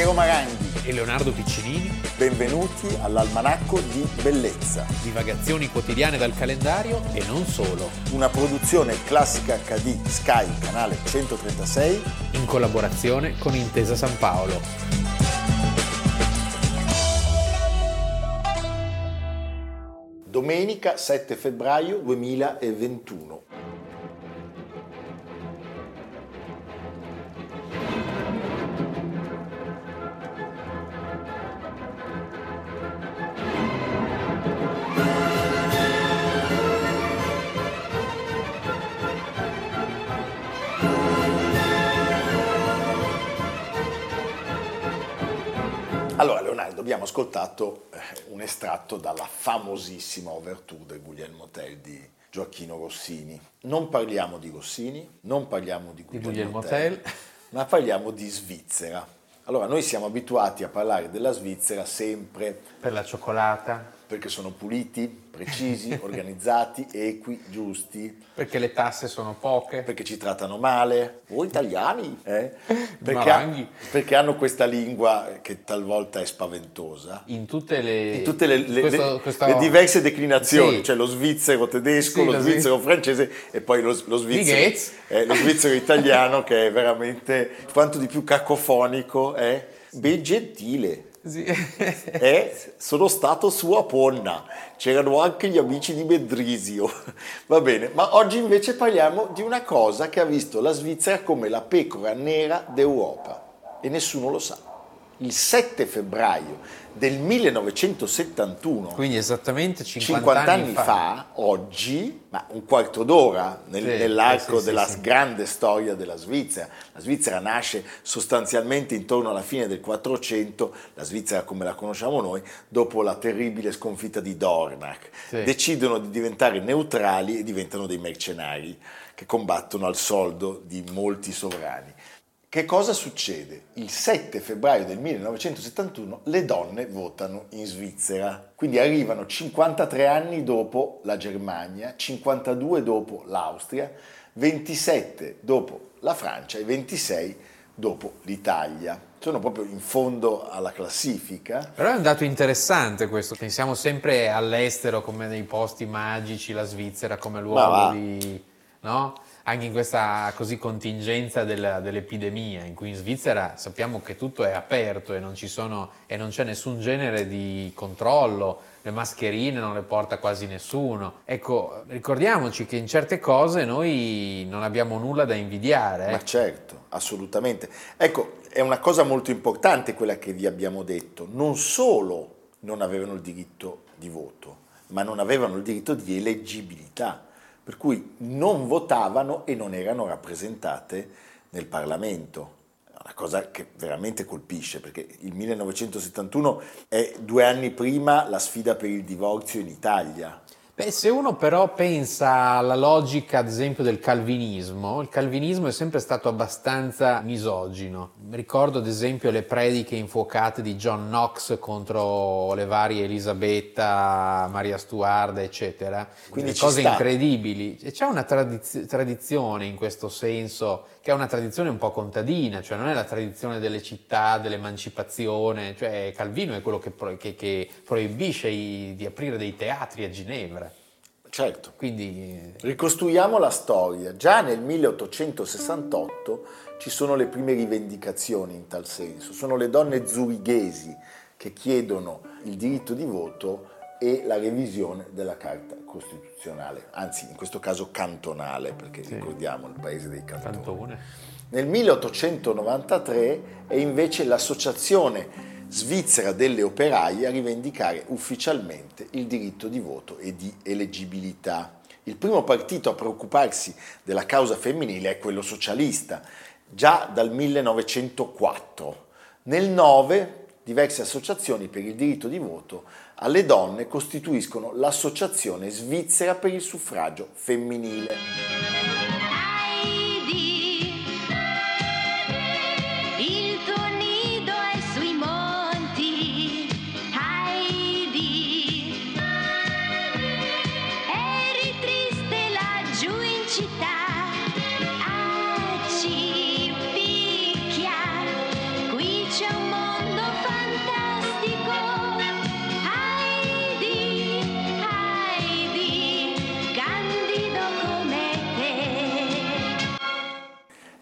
Piero Maranghi e Leonardo Piccinini. Benvenuti all'Almanacco di Bellezza. Divagazioni quotidiane dal calendario e non solo. Una produzione classica HD Sky, canale 136. In collaborazione con Intesa San Paolo. Domenica 7 febbraio 2021. Abbiamo ascoltato eh, un estratto dalla famosissima Overture del Guglielmo Tell di Gioacchino Rossini. Non parliamo di Rossini, non parliamo di Guglielmo, Di Guglielmo Tell, Tell. ma parliamo di Svizzera. Allora, noi siamo abituati a parlare della Svizzera sempre Per la cioccolata, perché sono puliti, precisi, organizzati, equi, giusti, perché le tasse sono poche. perché ci trattano male, o italiani, eh? perché, perché hanno questa lingua che talvolta è spaventosa. In tutte le, In tutte le, le- questo- le- questo- diverse declinazioni, Sì. cioè lo svizzero tedesco, Sì, lo lo svizzero francese e poi lo, lo svizzero, eh, lo svizzero italiano che è veramente quanto di più cacofonico è. Beh, gentile. Sì. Eh, sono stato su Aponna, c'erano anche gli amici di Medrisio. Va bene, ma oggi invece parliamo di una cosa che ha visto la Svizzera come la pecora nera d'Europa e nessuno lo sa. Il 7 febbraio del 1971, Quindi esattamente 50, 50 anni fa, oggi, ma un quarto d'ora nel- Sì, nell'arco sì, sì, della grande storia della Svizzera. La Svizzera nasce sostanzialmente intorno alla fine del 400, la Svizzera come la conosciamo noi, dopo la terribile sconfitta di Dornach. Decidono di diventare neutrali e diventano dei mercenari che combattono al soldo di molti sovrani. Che cosa succede? Il 7 febbraio del 1971 le donne votano in Svizzera, quindi arrivano 53 anni dopo la Germania, 52 dopo l'Austria, 27 dopo la Francia e 26 dopo l'Italia. Sono proprio in fondo alla classifica. Però è un dato interessante questo, pensiamo sempre all'estero come dei posti magici, la Svizzera come luogo di... no? Anche in questa così contingenza della- dell'epidemia, in cui in Svizzera sappiamo che tutto è aperto e non, sono, e non c'è nessun genere di controllo, le mascherine non le porta quasi nessuno. Ecco, ricordiamoci che in certe cose noi non abbiamo nulla da invidiare. eh. Ma certo, assolutamente. Ecco, è una cosa molto importante quella che vi abbiamo detto. Non solo non avevano il diritto di voto, ma non avevano il diritto di eleggibilità, per cui non votavano e non erano rappresentate nel Parlamento. È una cosa che veramente colpisce, perché il 1971 è due anni prima la sfida per il divorzio in Italia. Beh, se uno però pensa alla logica, ad esempio, del calvinismo, il calvinismo è sempre stato abbastanza misogino. Ricordo, ad esempio, le prediche infuocate di John Knox contro le varie Elisabetta, Maria Stuarda, eccetera. Quindi cose sta. incredibili. E c'è una tradiz- tradizione in questo senso, che è una tradizione un po' contadina, cioè non è la tradizione delle città, dell'emancipazione, cioè Calvino è quello che, pro- che- che proibisce i- di aprire dei teatri a Ginevra. Certo. Quindi Ricostruiamo la storia. Già nel 1868 ci sono le prime rivendicazioni in tal senso. Sono le donne zurighesi che chiedono il diritto di voto e la revisione della Carta Costituzionale, anzi in questo caso cantonale, perché ricordiamo il paese dei cantoni. Cantone. Nel 1893 è invece l'Associazione Svizzera delle Operaie a rivendicare ufficialmente il diritto di voto e di eleggibilità. Il primo partito a preoccuparsi della causa femminile è quello socialista, già dal 1904. Nel 9 diverse associazioni per il diritto di voto alle donne costituiscono l'Associazione Svizzera per il suffragio femminile.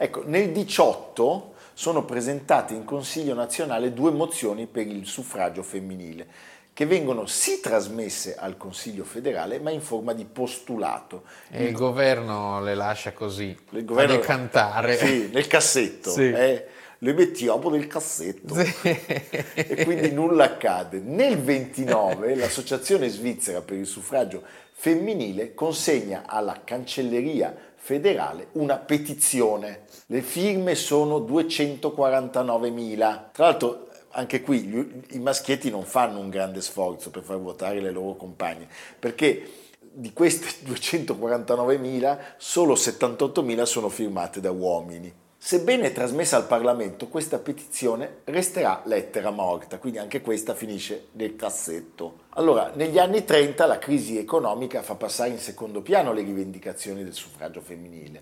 Ecco, nel 18 sono presentate in Consiglio nazionale due mozioni per il suffragio femminile che vengono sì trasmesse al Consiglio federale, ma in forma di postulato. E il governo le lascia così, Il governo- a decantare. Sì, nel cassetto. Sì. eh, le mettiamo nel cassetto. e quindi nulla accade. Nel 29 l'Associazione Svizzera per il suffragio femminile consegna alla cancelleria federale una petizione. Le firme sono 249.000. Tra l'altro anche qui gli- i maschietti non fanno un grande sforzo per far votare le loro compagne, perché di queste 249.000 solo 78.000 sono firmate da uomini. Sebbene trasmessa al Parlamento, questa petizione resterà lettera morta, quindi anche questa finisce nel cassetto. Allora, negli anni 30 la crisi economica fa passare in secondo piano le rivendicazioni del suffragio femminile.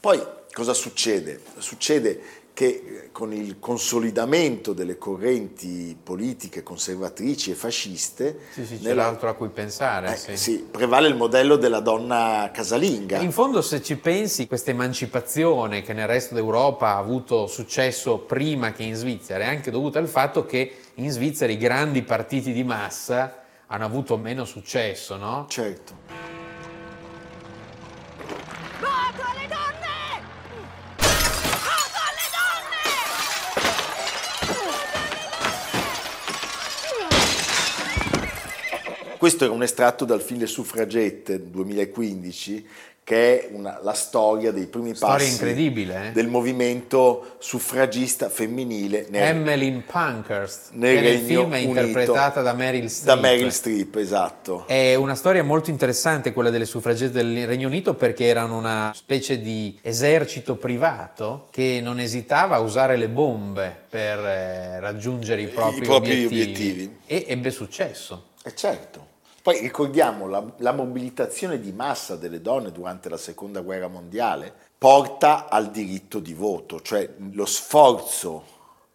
Poi cosa succede? Succede che eh, con il consolidamento delle correnti politiche conservatrici e fasciste, Sì, sì, c'è nella- l'altro a cui pensare. eh, sì. sì, prevale il modello della donna casalinga. In fondo, se ci pensi, questa emancipazione che nel resto d'Europa ha avuto successo prima che in Svizzera è anche dovuta al fatto che in Svizzera i grandi partiti di massa hanno avuto meno successo, no? Certo. Questo era un estratto dal film Le Suffragette 2015, che è una- la storia dei primi Storia passi eh? del movimento suffragista femminile nel, Emmeline Pankhurst, nel che nel film è interpretata da Meryl Streep. da Meryl Streep, esatto. È una storia molto interessante quella delle suffragette del Regno Unito perché erano una specie di esercito privato che non esitava a usare le bombe per eh, raggiungere i propri, propri obiettivi. obiettivi. e ebbe successo. E certo. Poi ricordiamo la, la mobilitazione di massa delle donne durante la seconda guerra mondiale porta al diritto di voto, cioè lo sforzo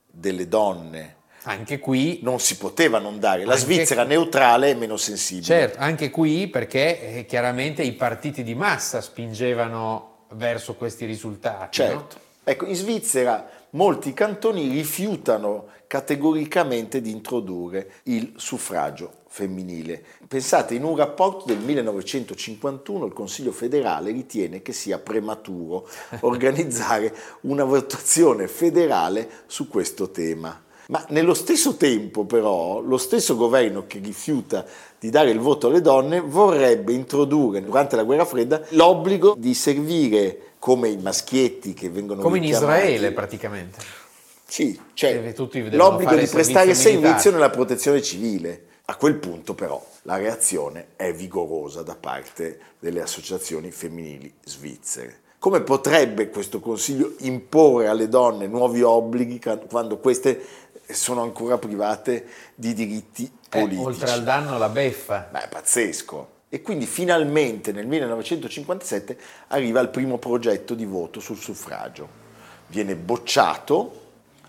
delle donne Anche qui, non si poteva non dare. La Svizzera neutrale è meno sensibile. certo, anche qui perché eh, chiaramente i partiti di massa spingevano verso questi risultati. no? Certo. Ecco, in Svizzera molti cantoni rifiutano categoricamente di introdurre il suffragio femminile. Pensate, in un rapporto del 1951 il Consiglio federale ritiene che sia prematuro organizzare una votazione federale su questo tema. Ma nello stesso tempo, però, lo stesso governo che rifiuta di dare il voto alle donne vorrebbe introdurre durante la guerra fredda l'obbligo di servire come i maschietti che vengono Come in. Israele praticamente. Sì, cioè l'obbligo di prestare servizio nella protezione civile. A quel punto però la reazione è vigorosa da parte delle associazioni femminili svizzere. Come potrebbe questo Consiglio imporre alle donne nuovi obblighi quando queste sono ancora private di diritti Eh, politici? oltre al danno la beffa. Beh, è pazzesco. E quindi finalmente nel 1957 arriva il primo progetto di voto sul suffragio. Viene bocciato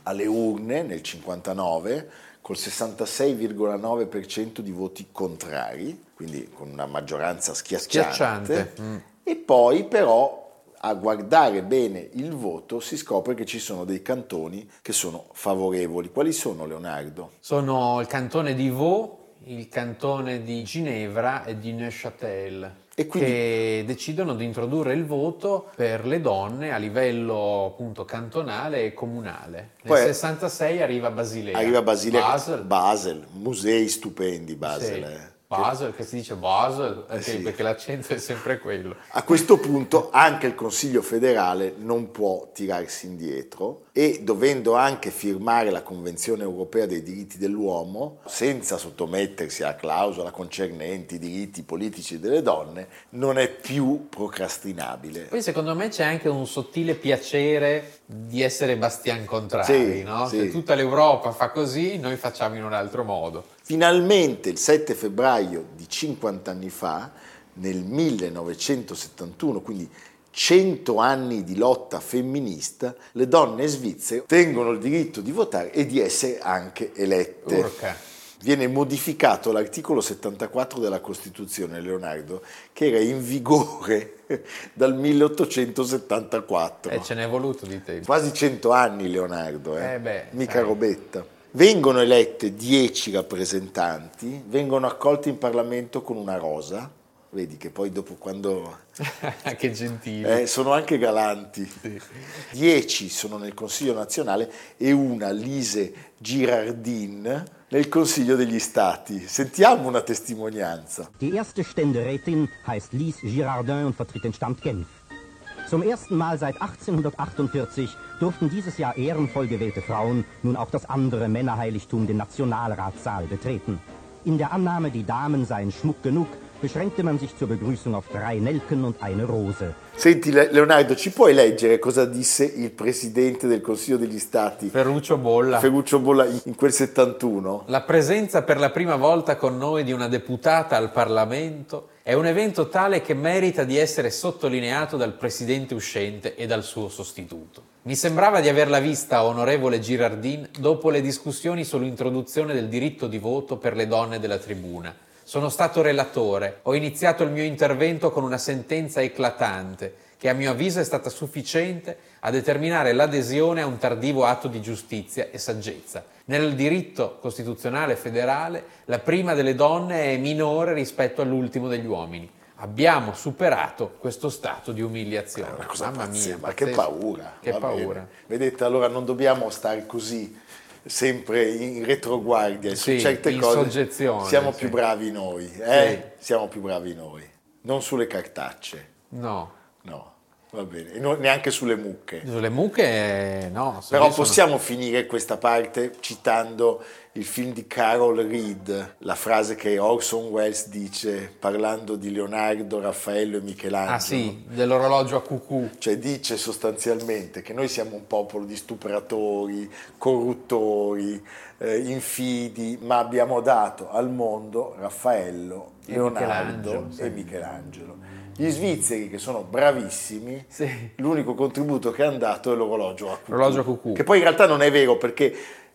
alle urne nel 59 col 66,9% di voti contrari, quindi con una maggioranza schiacciante. Schiacciante, mm. E poi però a guardare bene il voto si scopre che ci sono dei cantoni che sono favorevoli. Quali sono Leonardo? Sono il cantone di Vaud, il cantone di Ginevra e di Neuchâtel. E quindi- che decidono di introdurre il voto per le donne a livello appunto cantonale e comunale. Nel Poi- 66 arriva Basilea. Arriva Basilea, Basel. Basel, musei stupendi Basel. Sì. eh. Basel, che si dice Basel, Eh sì. perché l'accento è sempre quello. A questo punto anche il Consiglio federale non può tirarsi indietro e dovendo anche firmare la Convenzione europea dei diritti dell'uomo, senza sottomettersi alla clausola concernente i diritti politici delle donne, non è più procrastinabile. Poi secondo me c'è anche un sottile piacere di essere bastian contrari, Sì, no? sì. Se tutta l'Europa fa così, noi facciamo in un altro modo. Finalmente il 7 febbraio di 50 anni fa, nel 1971, quindi 100 anni di lotta femminista, le donne svizzere ottengono il diritto di votare e di essere anche elette. Urca. viene modificato l'articolo 74 della Costituzione, Leonardo, che era in vigore dal 1874. E ce n'è voluto di tempo. Quasi 100 anni, Leonardo, eh? Eh beh, mica sai. robetta. Vengono elette 10 rappresentanti, vengono accolti in Parlamento con una rosa, vedi che poi dopo quando che gentile. eh, sono anche galanti. 10 sono nel Consiglio nazionale e una Lise Girardin nel Consiglio degli Stati. Sentiamo una testimonianza. Die erste Ständerätin heißt Lise Girardin und vertritt den Stand Genf. Zum ersten Mal seit 1848 durften dieses Jahr ehrenvoll gewählte Frauen nun auch das andere Männerheiligtum, den Nationalratssaal, betreten. In der Annahme, die Damen seien Schmuck genug, beschränkte man sich zur Begrüßung auf drei Nelken und eine Rose. Senti Le- Leonardo, ci puoi leggere cosa disse il Presidente del Consiglio degli Stati, Ferruccio Bolla. Ferruccio Bolla, in in quel 71? La presenza per la prima volta con noi di una deputata al Parlamento è un evento tale che merita di essere sottolineato dal presidente uscente e dal suo sostituto. Mi sembrava di averla vista, onorevole Girardin, dopo le discussioni sull'introduzione del diritto di voto per le donne della tribuna. Sono stato relatore, ho iniziato il mio intervento con una sentenza eclatante che a mio avviso è stata sufficiente a determinare l'adesione a un tardivo atto di giustizia e saggezza. Nel diritto costituzionale federale la prima delle donne è minore rispetto all'ultimo degli uomini. Abbiamo superato questo stato di umiliazione. Cosa Mamma pazzesca, mia, ma che paura. Che paura. bene. Vedete, allora non dobbiamo stare così sempre in retroguardia Sì, su certe in cose. soggezione, Siamo sì. più bravi noi, eh? Siamo più bravi noi. Non sulle cartacce, No, no, va bene. Non- neanche sulle mucche. sulle mucche no. Però ne sono- possiamo finire questa parte citando il film di Carol Reed, la frase che Orson Welles dice parlando di Leonardo, Raffaello e Michelangelo. Ah sì, dell'orologio a cucù. Cioè dice sostanzialmente che noi siamo un popolo di stupratori, corruttori, eh, infidi, ma abbiamo dato al mondo Raffaello, E Leonardo Michelangelo, sì. e Michelangelo. Gli svizzeri che sono bravissimi, Sì. l'unico contributo che hanno dato è l'orologio a cucù. L'orologio a cucù. Che poi in realtà non è vero perché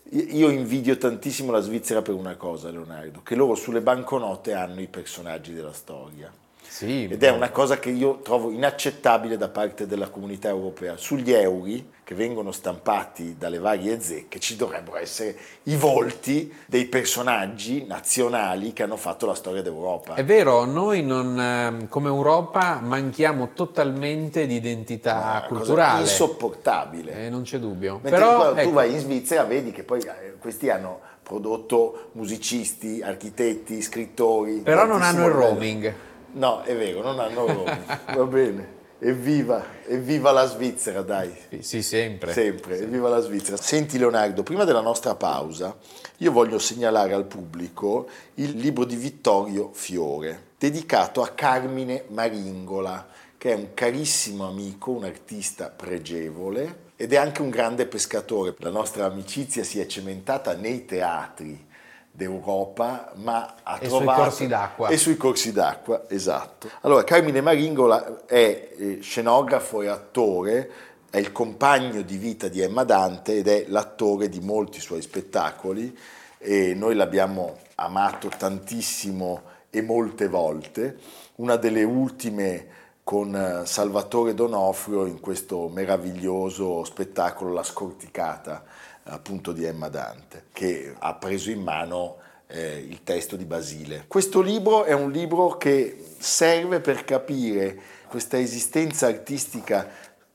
io invidio tantissimo la Svizzera per una cosa, Leonardo, che loro sulle banconote hanno i personaggi della storia. Sì, Ed è una cosa che io trovo inaccettabile da parte della comunità europea. Sugli euro che vengono stampati dalle varie zecche ci dovrebbero essere i volti dei personaggi nazionali che hanno fatto la storia d'Europa. È vero, noi non, ehm, come Europa manchiamo totalmente di identità culturale. insopportabile. Eh, non c'è dubbio. Mentre Però tu ecco, vai in Svizzera vedi che poi eh, questi hanno prodotto musicisti, architetti, scrittori. però non hanno il roaming. No, è vero, non hanno roaming. Va bene. Evviva, evviva la Svizzera, dai. Sì, Sì, sempre. Sempre, evviva la Svizzera. Senti Leonardo, prima della nostra pausa, io voglio segnalare al pubblico il libro di Vittorio Fiore, dedicato a Carmine Maringola, che è un carissimo amico, un artista pregevole ed è anche un grande pescatore. La nostra amicizia si è cementata nei teatri d'Europa, ma ha E sui trovato... corsi d'acqua. E sui corsi d'acqua, esatto. Allora, Carmine Maringola è eh, scenografo e attore, è il compagno di vita di Emma Dante ed è l'attore di molti suoi spettacoli e noi l'abbiamo amato tantissimo e molte volte. Una delle ultime con eh, Salvatore Donofrio in questo meraviglioso spettacolo La scorticata appunto di Emma Dante, che ha preso in mano eh, il testo di Basile. Questo libro è un libro che serve per capire questa esistenza artistica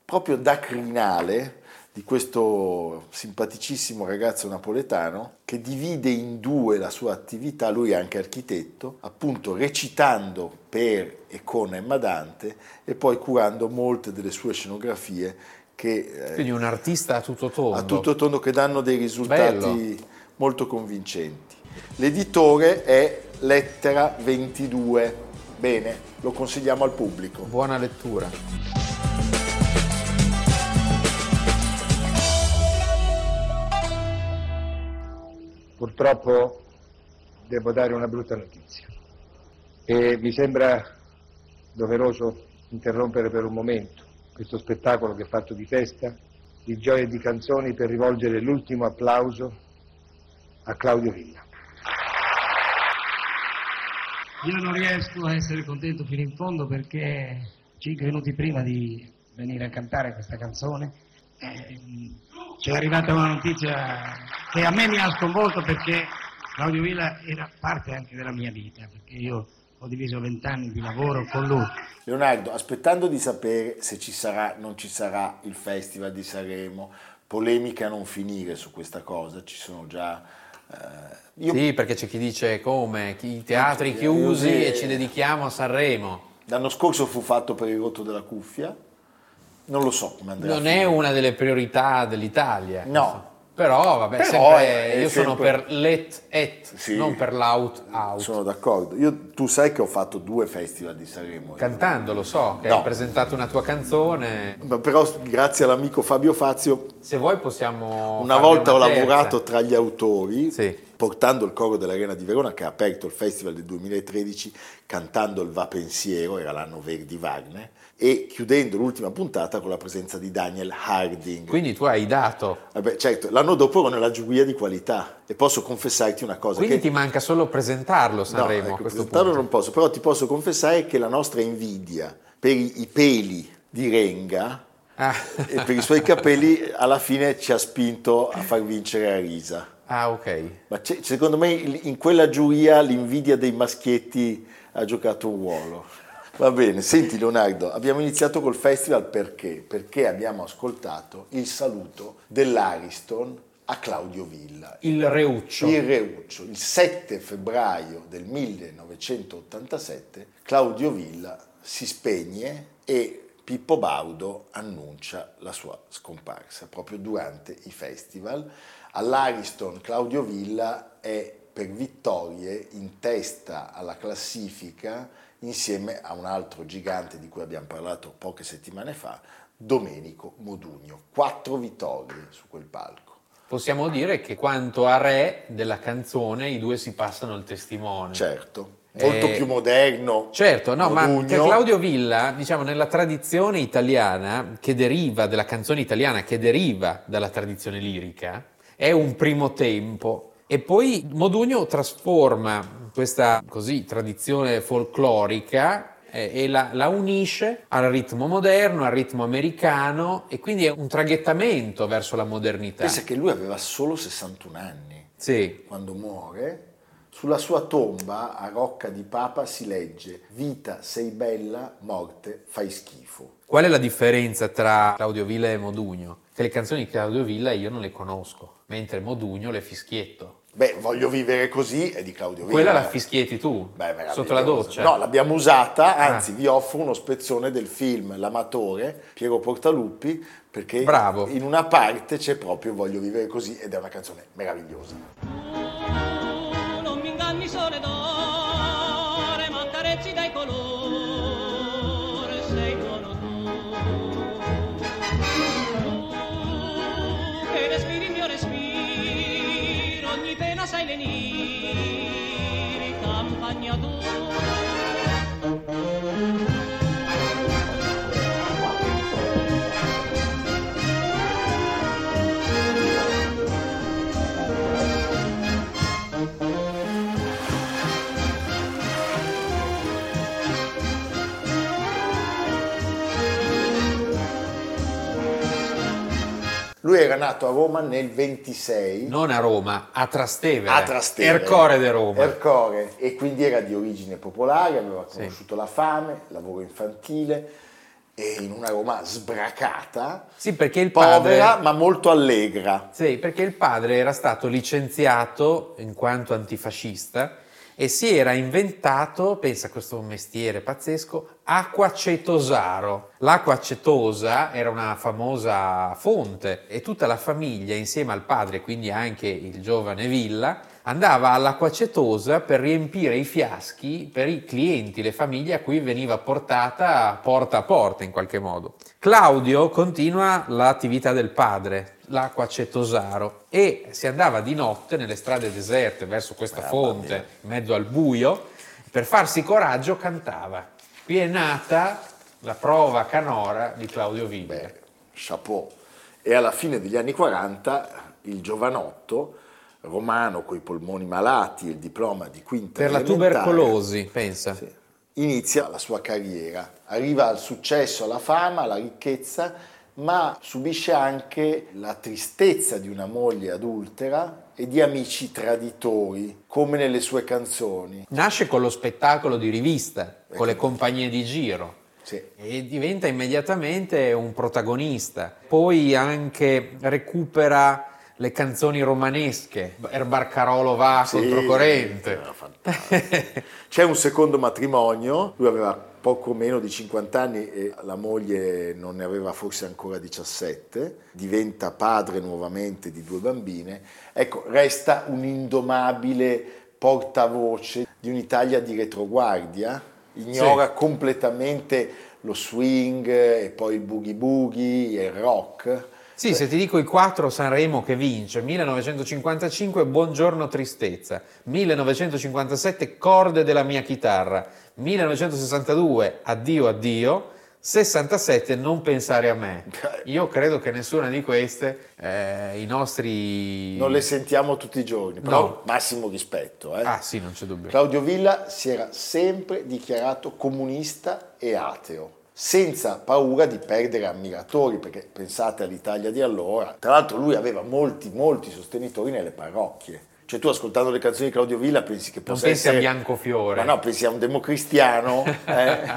proprio da crinale di questo simpaticissimo ragazzo napoletano che divide in due la sua attività, lui è anche architetto, appunto recitando per e con Emma Dante e poi curando molte delle sue scenografie che eh, Quindi un artista a tutto tondo. a tutto tondo che danno dei risultati Bello. molto convincenti. L'editore è Lettera 22. Bene, lo consigliamo al pubblico. Buona lettura. Purtroppo devo dare una brutta notizia e mi sembra doveroso interrompere per un momento questo spettacolo che è fatto di festa, di gioia e di canzoni per rivolgere l'ultimo applauso a Claudio Villa. Io non riesco a essere contento fino in fondo perché cinque minuti prima di venire a cantare questa canzone eh, c'è arrivata una notizia che a me mi ha sconvolto perché Claudio Villa era parte anche della mia vita, perché io ho diviso vent'anni di lavoro con lui. Leonardo, aspettando di sapere se ci sarà, non ci sarà il Festival di Sanremo, polemiche a non finire su questa cosa, ci sono già... eh, io Sì, perché c'è chi dice come, i teatri chiusi chiusi e ci dedichiamo a Sanremo. L'anno scorso fu fatto per il rotto della cuffia, non lo so come andrà. a Non è una delle priorità dell'Italia. No. Però, vabbè, Però sempre- è- è io sono sempre- per let et, Sì. non per l'out out. Sono d'accordo. Io, tu sai che ho fatto due festival di Sanremo. Cantando, lo so, che No. hai presentato una tua canzone. Ma però grazie all'amico Fabio Fazio Se vuoi possiamo... Una volta ho una terza. lavorato tra gli autori, Sì. Portando il coro dell'Arena di Verona che ha aperto il festival del 2013, cantando il Va Pensiero, era l'anno Verdi Wagner, e chiudendo l'ultima puntata con la presenza di Daniel Harding. Quindi tu hai dato. Vabbè, certo, l'anno dopo ero nella giuria di qualità e posso confessarti una cosa. Quindi che... ti manca solo presentarlo Sanremo no, a ecco, presentarlo punto. non posso, però ti posso confessare che la nostra invidia per i, peli di Renga Ah. e per i suoi capelli alla fine ci ha spinto a far vincere a risa. Ah, ok. Ma secondo me in quella giuria l'invidia dei maschietti ha giocato un ruolo. Va bene, senti Leonardo, abbiamo iniziato col festival perché? Perché abbiamo ascoltato il saluto dell'Ariston a Claudio Villa, Il Reuccio. il Reuccio. Il 7 febbraio del 1987 Claudio Villa si spegne e Pippo Baudo annuncia la sua scomparsa proprio durante i festival. All'Ariston Claudio Villa è per vittorie in testa alla classifica insieme a un altro gigante di cui abbiamo parlato poche settimane fa, Domenico Modugno. Quattro vittorie su quel palco. Possiamo dire che quanto a re della canzone i due si passano il testimone. Certo, molto Eh, più moderno. Certo, no, ma Modugno. che Claudio Villa, diciamo, nella tradizione italiana, che deriva, della canzone italiana, che deriva dalla tradizione lirica, è un primo tempo. E poi Modugno trasforma questa così tradizione folclorica eh, e la, la unisce al ritmo moderno, al ritmo americano e quindi è un traghettamento verso la modernità. Pensa che lui aveva solo 61 anni Sì, quando muore. Sulla sua tomba a Rocca di Papa si legge Vita sei bella, morte fai schifo. Qual è la differenza tra Claudio Villa e Modugno? Che le canzoni di Claudio Villa io non le conosco, mentre Modugno le fischietto. Beh, voglio vivere così è di Claudio Villa. Quella la fischietti tu, Beh, sotto la doccia. No, l'abbiamo usata, anzi Ah. vi offro uno spezzone del film L'amatore, Piero Portaluppi, perché Bravo. in una parte c'è proprio Voglio vivere così ed è una canzone meravigliosa. Lui era nato a Roma nel 26. Non a Roma, a Trastevere. a Trastevere. Ercore de Roma. Ercore, e quindi era di origine popolare, aveva conosciuto la fame, lavoro infantile e in una Roma sbracata, sì, perché il padre... povera ma molto allegra. Sì, perché il padre era stato licenziato in quanto antifascista e si era inventato, pensa a questo mestiere pazzesco, acqua acetosaro. L'acqua acetosa era una famosa fonte e tutta la famiglia insieme al padre, quindi anche il giovane Villa, andava all'acqua acetosa per riempire i fiaschi per i clienti, le famiglie a cui veniva portata porta a porta in qualche modo. Claudio continua l'attività del padre, l'acqua acetosaro, e si andava di notte nelle strade deserte verso questa fonte, in mezzo al buio, per farsi coraggio cantava. Qui è nata la prova canora di Claudio Villa. Beh, chapeau. E alla fine degli anni 40 il giovanotto romano coi polmoni malati il diploma di quinta Per la tubercolosi, pensa. sì, inizia la sua carriera, arriva al successo, alla fama, alla ricchezza, ma subisce anche la tristezza di una moglie adultera e di amici traditori, come nelle sue canzoni. Nasce con lo spettacolo di rivista, con le compagnie di giro. Sì. E diventa immediatamente un protagonista. Poi anche recupera le canzoni romanesche. Er Barcarolo va Sì, controcorrente. fantastico. C'è un secondo matrimonio, lui aveva poco meno di 50 anni e la moglie non ne aveva forse ancora 17, diventa padre nuovamente di due bambine. Ecco, resta un indomabile portavoce di un'Italia di retroguardia, ignora completamente lo swing e poi il boogie boogie e il rock. Sì, se ti dico i quattro Sanremo che vince, 1955 Buongiorno Tristezza, 1957 Corde della mia chitarra, 1962 Addio Addio, 67 Non pensare a me. Io credo che nessuna di queste eh, i nostri... Non le sentiamo tutti i giorni, però No. massimo rispetto. eh. Ah sì, non c'è dubbio. Claudio Villa si era sempre dichiarato comunista e ateo, senza paura di perdere ammiratori, perché pensate all'Italia di allora. Tra l'altro lui aveva molti, molti sostenitori nelle parrocchie. Cioè tu ascoltando le canzoni di Claudio Villa pensi che Non possa pensi essere... a Biancofiore. Ma no, pensi a un democristiano. eh?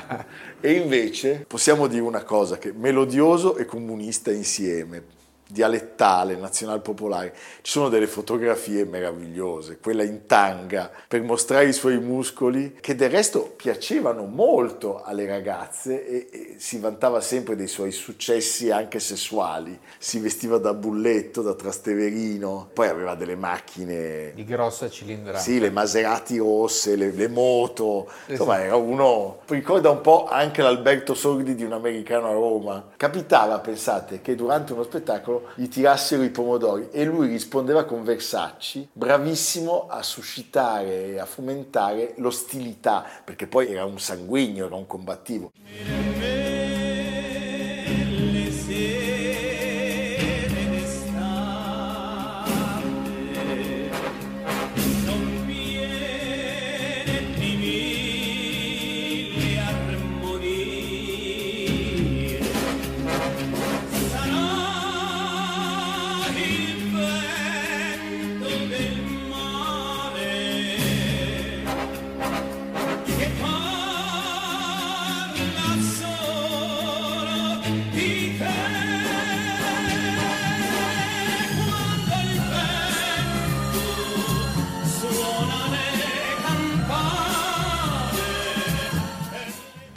e invece possiamo dire una cosa, che melodioso e comunista insieme, dialettale, nazional popolare. Ci sono delle fotografie meravigliose, quella in tanga per mostrare i suoi muscoli, che del resto piacevano molto alle ragazze e, e si vantava sempre dei suoi successi anche sessuali. Si vestiva da bulletto, da trasteverino, poi aveva delle macchine Di grossa cilindrata. sì, le Maserati rosse, le, le moto, insomma era uno, ricorda un po' anche l'Alberto Sordi di un americano a Roma. Capitava, pensate, che durante uno spettacolo gli tirassero i pomodori e lui rispondeva con versacci, bravissimo a suscitare e a fomentare l'ostilità, perché poi era un sanguigno, era un combattivo.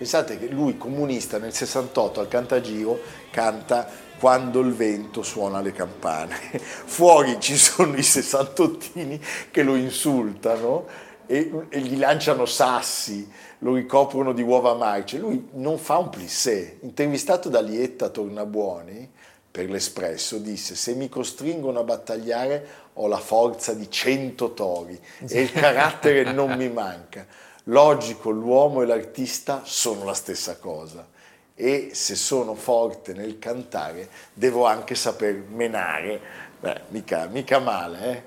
Pensate che lui, comunista, nel 68 al Cantagiro canta quando il vento suona le campane. Fuori ci sono i sessantottini che lo insultano e, e gli lanciano sassi, lo ricoprono di uova marce. Lui non fa un plissé. Intervistato da Lietta Tornabuoni per l'Espresso, disse se mi costringono a battagliare ho la forza di cento tori e il carattere non mi manca. Logico, l'uomo e l'artista sono la stessa cosa e se sono forte nel cantare devo anche saper menare. Beh, mica, mica male, eh?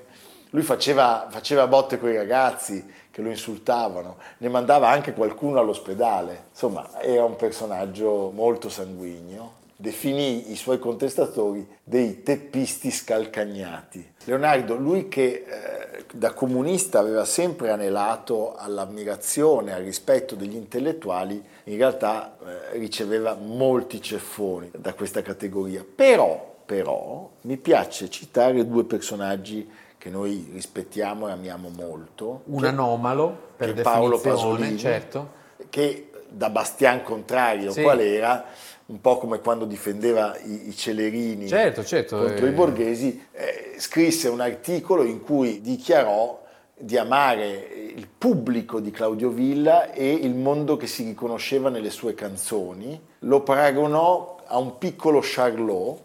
Lui faceva, faceva botte con i ragazzi che lo insultavano, ne mandava anche qualcuno all'ospedale. Insomma, era un personaggio molto sanguigno. Definì i suoi contestatori dei teppisti scalcagnati. Leonardo, lui che eh, da comunista aveva sempre anelato all'ammirazione, al rispetto degli intellettuali, in realtà eh, riceveva molti ceffoni da questa categoria. Però, però, mi piace citare due personaggi che noi rispettiamo e amiamo molto. Un che- anomalo, per che Paolo Pasolini, certo. che da Bastian Contrario, Sì. qual era, un po' come quando difendeva i, i Celerini Certo, certo, contro eh. i borghesi, eh, scrisse un articolo in cui dichiarò di amare il pubblico di Claudio Villa e il mondo che si riconosceva nelle sue canzoni, lo paragonò a un piccolo Charlot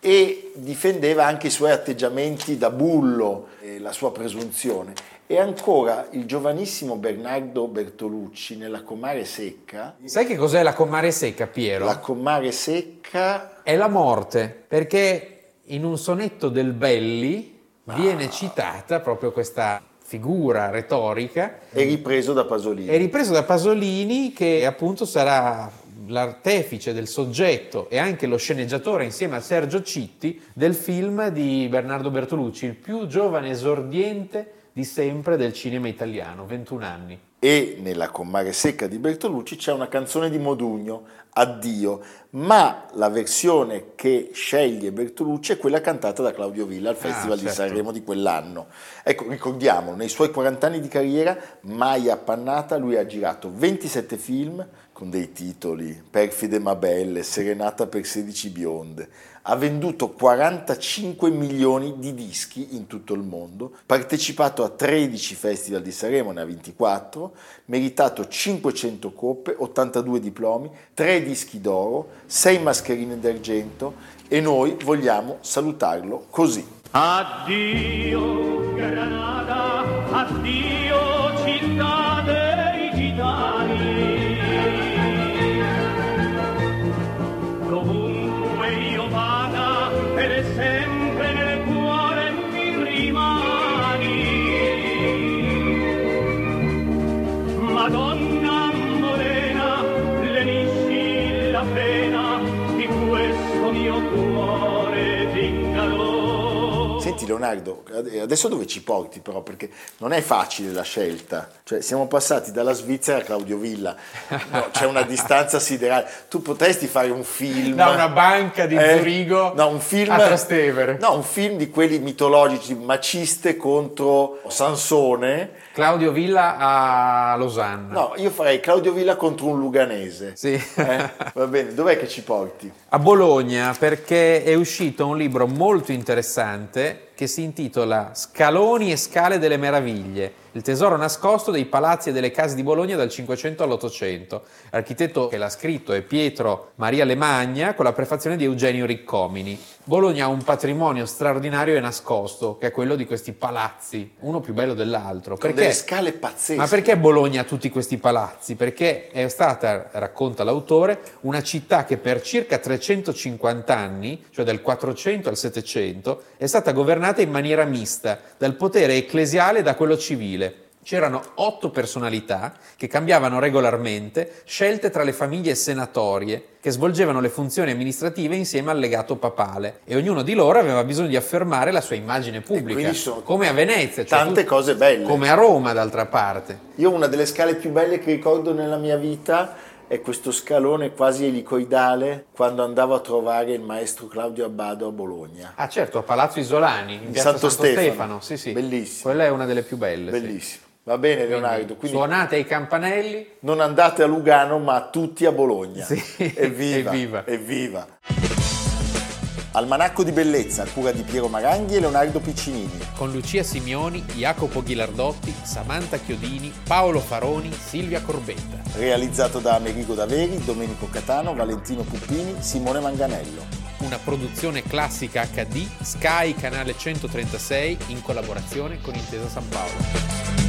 e difendeva anche i suoi atteggiamenti da bullo e la sua presunzione. E ancora il giovanissimo Bernardo Bertolucci nella Comare Secca, Sai che cos'è la comare secca, Piero? la Comare Secca È la morte, perché in un sonetto del Belli viene citata proprio questa figura retorica È ripreso da Pasolini. è ripreso da Pasolini che appunto sarà l'artefice del soggetto e anche lo sceneggiatore insieme a Sergio Citti del film di Bernardo Bertolucci, il più giovane esordiente di sempre del cinema italiano, 21 anni. e nella Comare Secca di Bertolucci c'è una canzone di Modugno, Addio, ma la versione che sceglie Bertolucci è quella cantata da Claudio Villa al Festival di certo. Sanremo di quell'anno. Ecco, ricordiamo, nei suoi 40 anni di carriera, mai appannata, lui ha girato 27 film con dei titoli Perfide ma belle, Serenata per 16 bionde, ha venduto 45 milioni di dischi in tutto il mondo, partecipato a 13 festival di Sanremo, ne ha 24, meritato 500 coppe, 82 diplomi, 3 dischi d'oro, 6 mascherine d'argento e noi vogliamo salutarlo così. Addio Granada, addio città Senti Leonardo, adesso dove ci porti però? Perché non è facile la scelta. Cioè, siamo passati dalla Svizzera a Claudio Villa, No, c'è una distanza siderale. Tu potresti fare un film... Da una banca di Eh, Zurigo no, un film, a Trastevere. No, un film di quelli mitologici, maciste contro Sansone. Claudio Villa a Losanna. No, io farei Claudio Villa contro un luganese. Sì. Eh, Va bene, dov'è che ci porti? A Bologna perché è uscito un libro molto interessante che si intitola Scaloni e scale delle meraviglie, il tesoro nascosto dei palazzi e delle case di Bologna dal 500 all'Ottocento. L'architetto che l'ha scritto è Pietro Maria Lemagna con la prefazione di Eugenio Riccomini. Bologna ha un patrimonio straordinario e nascosto, che è quello di questi palazzi, uno più bello dell'altro. Con delle scale pazzesche. Ma perché Bologna ha tutti questi palazzi? Perché è stata, racconta l'autore, una città che per circa 350 anni, cioè dal 400 al 700, è stata governata in maniera mista, dal potere ecclesiale e da quello civile. C'erano otto personalità che cambiavano regolarmente, scelte tra le famiglie senatorie, che svolgevano le funzioni amministrative insieme al legato papale e ognuno di loro aveva bisogno di affermare la sua immagine pubblica, come a Venezia, cioè tante tu- cose belle. come a Roma d'altra parte. Io una delle scale più belle che ricordo nella mia vita è questo scalone quasi elicoidale quando andavo a trovare il maestro Claudio Abbado a Bologna. Ah certo, a Palazzo Isolani, in piazza Santo Santo, Stefano. Stefano. Sì, sì. Bellissimo. Quella è una delle più belle. sì. Va bene Leonardo, quindi Suonate ai campanelli. non andate a Lugano ma tutti a Bologna. Sì. Evviva, Evviva. evviva. Almanacco di bellezza cura di Piero Maranghi e Leonardo Piccinini. Con Lucia Simioni, Jacopo Ghilardotti, Samantha Chiodini, Paolo Faroni, Silvia Corbetta. Realizzato da Amerigo Daveri, Domenico Catano, Valentino Puppini, Simone Manganello. Una produzione classica HD, Sky Canale 136 in collaborazione con Intesa San Paolo.